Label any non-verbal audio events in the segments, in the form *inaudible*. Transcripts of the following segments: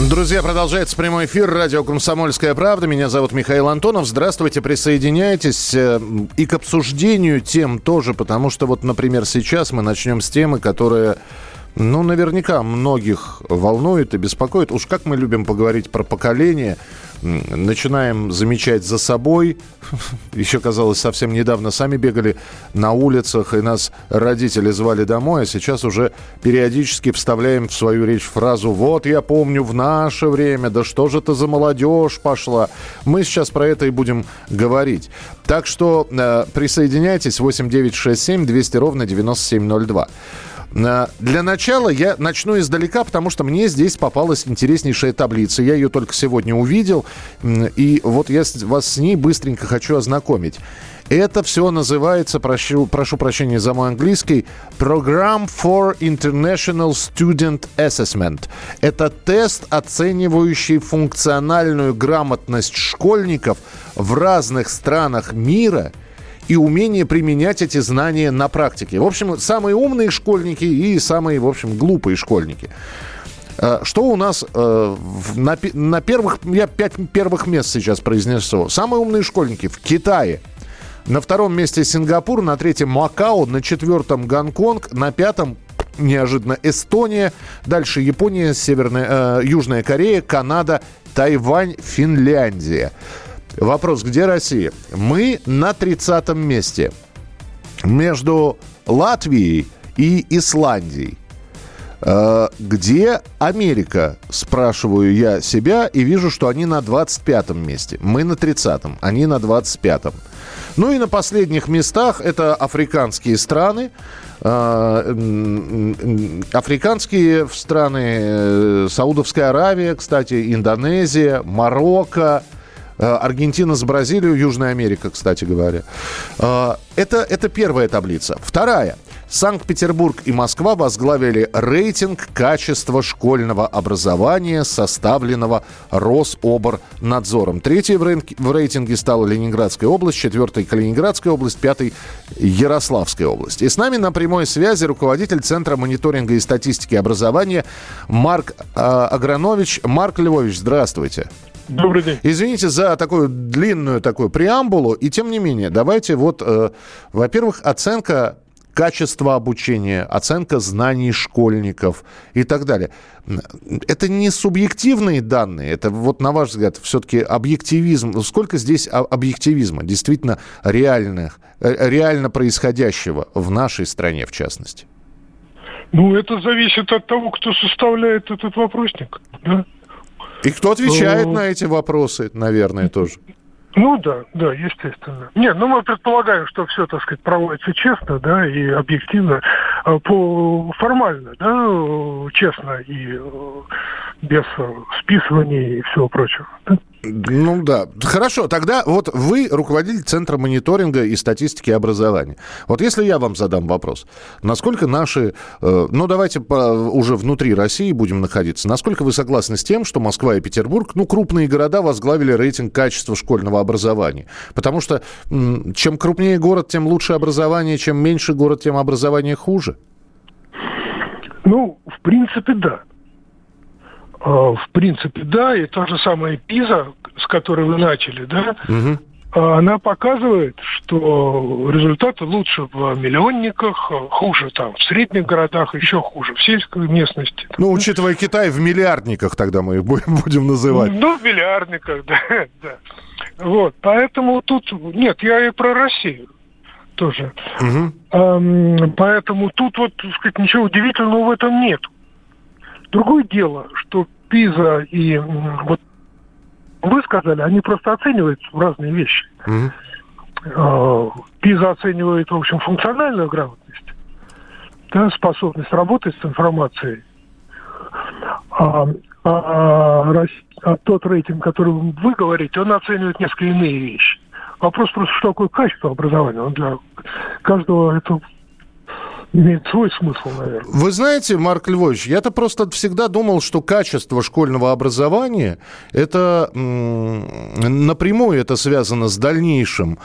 Друзья, продолжается прямой эфир радио «Комсомольская правда». Меня зовут Михаил Антонов. Здравствуйте, присоединяйтесь. э, И к обсуждению тем тоже, потому что вот, например, сейчас мы начнем с темы, которая, ну, наверняка многих волнует и беспокоит. Уж как мы любим поговорить про поколение, начинаем замечать за собой. *laughs* Еще, казалось, совсем недавно сами бегали на улицах, и нас родители звали домой, а сейчас уже периодически вставляем в свою речь фразу «Вот я помню в наше время, да что же это за молодежь пошла». Мы сейчас про это и будем говорить. Так что э, присоединяйтесь 8967 200 ровно 9702. Э, Для начала я начну издалека, потому что мне здесь попалась интереснейшая таблица. Я ее только сегодня увидел, и вот я вас с ней быстренько хочу ознакомить. Это все называется, прошу, прошу прощения за мой английский, Program for International Student Assessment. Это тест, оценивающий функциональную грамотность школьников в разных странах мира – и умение применять эти знания на практике. В общем, самые умные школьники и самые, в общем, глупые школьники. Э, Что у нас э, на, на первых, я пять первых мест сейчас произнесу. Самые умные школьники в Китае. На втором месте Сингапур, на третьем Макао, на четвертом Гонконг, на пятом неожиданно Эстония, дальше Япония, Северная, э, Южная Корея, Канада, Тайвань, Финляндия. Вопрос, где Россия? Мы на 30 месте между Латвией и Исландией. Э, Где Америка? Спрашиваю я себя и вижу, что они на 25-м месте. Мы на 30-м, они на 25-м. Ну и на последних местах это африканские страны. Э, Африканские страны, э, Саудовская Аравия, кстати, Индонезия, Марокко, Аргентина с Бразилией, Южная Америка, кстати говоря. Э, Это, это первая таблица. Вторая. Санкт-Петербург и Москва возглавили рейтинг качества школьного образования, составленного Рособорнадзором. Третьей в, рейтинге стала Ленинградская область, четвертой Калининградская область, пятой Ярославская область. И с нами на прямой связи руководитель Центра мониторинга и статистики образования Марк э, Агранович. Марк Львович, здравствуйте. Добрый день. Извините за такую длинную такую преамбулу, и тем не менее, давайте вот, э, во-первых, оценка качества обучения, оценка знаний школьников и так далее. Это не субъективные данные, это вот на ваш взгляд все-таки объективизм. Сколько здесь объективизма, действительно реальных, э, реально происходящего в нашей стране в частности? Ну, это зависит от того, кто составляет этот вопросник. Да? И кто отвечает Ну- на эти вопросы, наверное, тоже. Ну да, да, естественно. Нет, ну мы предполагаем, что все, так сказать, проводится честно, да, и объективно, э, по формально, да, э, честно и э, без э, списываний и всего прочего. да. Ну да. Хорошо, тогда вот вы руководитель Центра мониторинга и статистики образования. Вот если я вам задам вопрос, насколько наши, э, ну давайте по- уже внутри России будем находиться, насколько вы согласны с тем, что Москва и Петербург, ну крупные города возглавили рейтинг качества школьного образования? Потому что м, чем крупнее город, тем лучше образование, чем меньше город, тем образование хуже. Ну, в принципе, да. А, В принципе, да, и та же самая ПИЗа, с которой вы начали, да, а, она показывает, что результаты лучше в миллионниках, хуже там в средних городах, еще хуже в сельской местности. Ну, учитывая Китай, в миллиардниках тогда мы их *laughs* будем называть. Ну, в миллиардниках, да, *laughs* да. Вот, поэтому тут... Нет, я и про Россию тоже. Эм, Поэтому тут вот, так сказать, ничего удивительного в этом нет. Другое дело, что ПИЗа и вот вы сказали, они просто оценивают разные вещи. Мгм. Э, ПИЗа оценивает, в общем, функциональную грамотность, да, способность работать с информацией. А, а Рос- а тот рейтинг, который вы говорите, он оценивает несколько иные вещи. Вопрос просто, что такое качество образования. Он для каждого это имеет свой смысл, наверное. Вы знаете, Марк Львович, я-то просто всегда думал, что качество школьного образования, это напрямую это связано с дальнейшим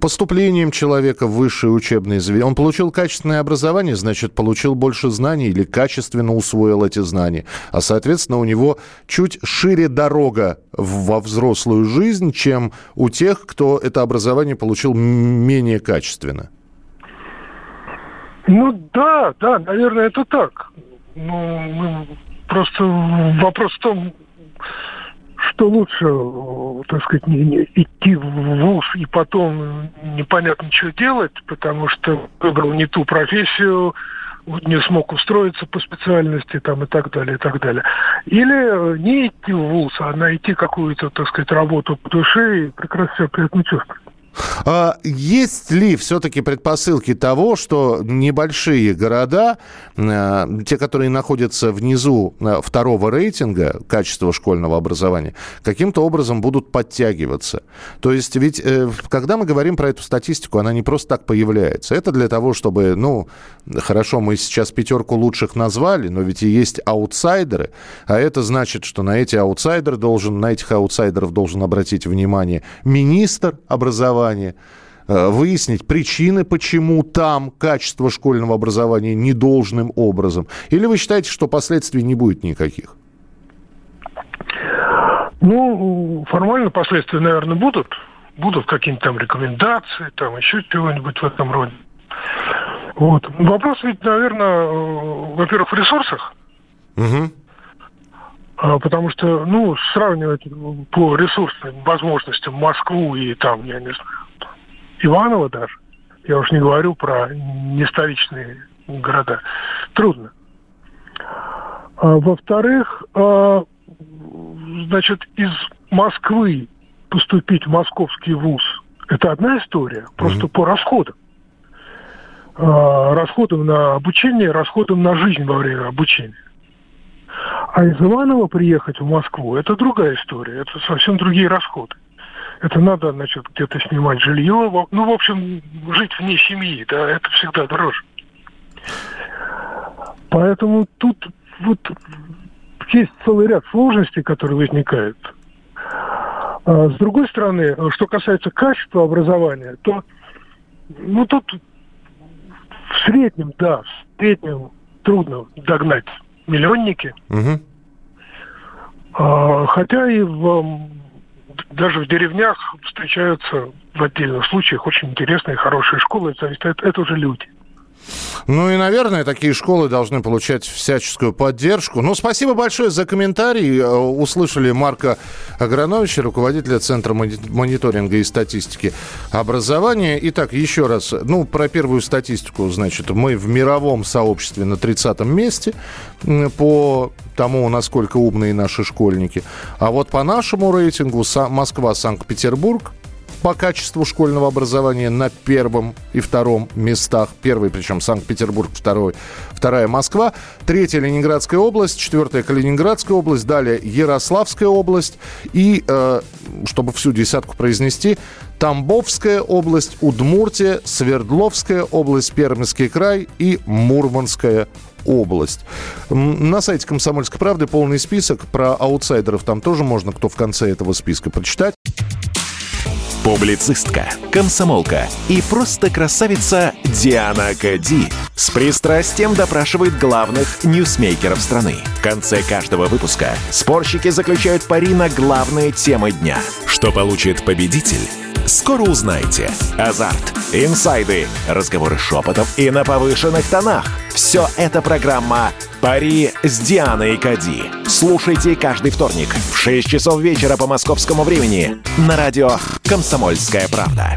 поступлением человека в высшее учебное заведение. Он получил качественное образование, значит, получил больше знаний или качественно усвоил эти знания. А, соответственно, у него чуть шире дорога во взрослую жизнь, чем у тех, кто это образование получил менее качественно. Ну да, да, наверное, это так. Ну, просто вопрос в том, что лучше, так сказать, не, не идти в ВУЗ и потом непонятно что делать, потому что выбрал не ту профессию, не смог устроиться по специальности там и так далее, и так далее. Или не идти в ВУЗ, а найти какую-то, так сказать, работу по душе и прекрасно себя приятно чувствовать. А есть ли все-таки предпосылки того, что небольшие города, э, те, которые находятся внизу э, второго рейтинга качества школьного образования, каким-то образом будут подтягиваться? То есть ведь, э, когда мы говорим про эту статистику, она не просто так появляется. Это для того, чтобы, ну, хорошо, мы сейчас пятерку лучших назвали, но ведь и есть аутсайдеры, а это значит, что на эти аутсайдеры должен, на этих аутсайдеров должен обратить внимание министр образования, образования, э, выяснить причины, почему там качество школьного образования не должным образом? Или вы считаете, что последствий не будет никаких? Ну, формально последствия, наверное, будут. Будут какие-нибудь там рекомендации, там еще чего-нибудь в этом роде. Вот. Вопрос ведь, наверное, э, во-первых, в ресурсах. Угу. Потому что, ну, сравнивать по ресурсным возможностям Москву и там, я не знаю, Иваново даже, я уж не говорю про нестоличные города, трудно. А, во-вторых, а, значит, из Москвы поступить в московский вуз – это одна история, просто mm-hmm. по расходам. А, расходам на обучение, расходам на жизнь во время обучения. А из Иванова приехать в Москву – это другая история, это совсем другие расходы. Это надо, значит, где-то снимать жилье. Ну, в общем, жить вне семьи, да, это всегда дороже. Поэтому тут вот есть целый ряд сложностей, которые возникают. А с другой стороны, что касается качества образования, то ну тут в среднем, да, в среднем трудно догнать миллионники. Угу. А, хотя и в, даже в деревнях встречаются в отдельных случаях очень интересные, хорошие школы. Это, это, это уже люди. Ну и, наверное, такие школы должны получать всяческую поддержку. Ну, спасибо большое за комментарий. Э, услышали Марка Аграновича, руководителя Центра мониторинга и статистики образования. Итак, еще раз, ну, про первую статистику, значит, мы в мировом сообществе на 30-м месте по тому, насколько умные наши школьники. А вот по нашему рейтингу Москва, Санкт-Петербург, по качеству школьного образования на первом и втором местах. Первый, причем Санкт-Петербург, второй, вторая Москва. Третья Ленинградская область, четвертая Калининградская область, далее Ярославская область. И, э, чтобы всю десятку произнести, Тамбовская область, Удмуртия, Свердловская область, Пермский край и Мурманская область. На сайте «Комсомольской правды» полный список. Про аутсайдеров там тоже можно, кто в конце этого списка, прочитать. Публицистка, комсомолка и просто красавица Диана Кади с пристрастием допрашивает главных ньюсмейкеров страны. В конце каждого выпуска спорщики заключают пари на главные темы дня. Что получит победитель? Скоро узнаете. Азарт, инсайды, разговоры шепотов и на повышенных тонах. Все это программа «Пари с Дианой Кади». Слушайте каждый вторник в 6 часов вечера по московскому времени на радио «Комсомольская правда».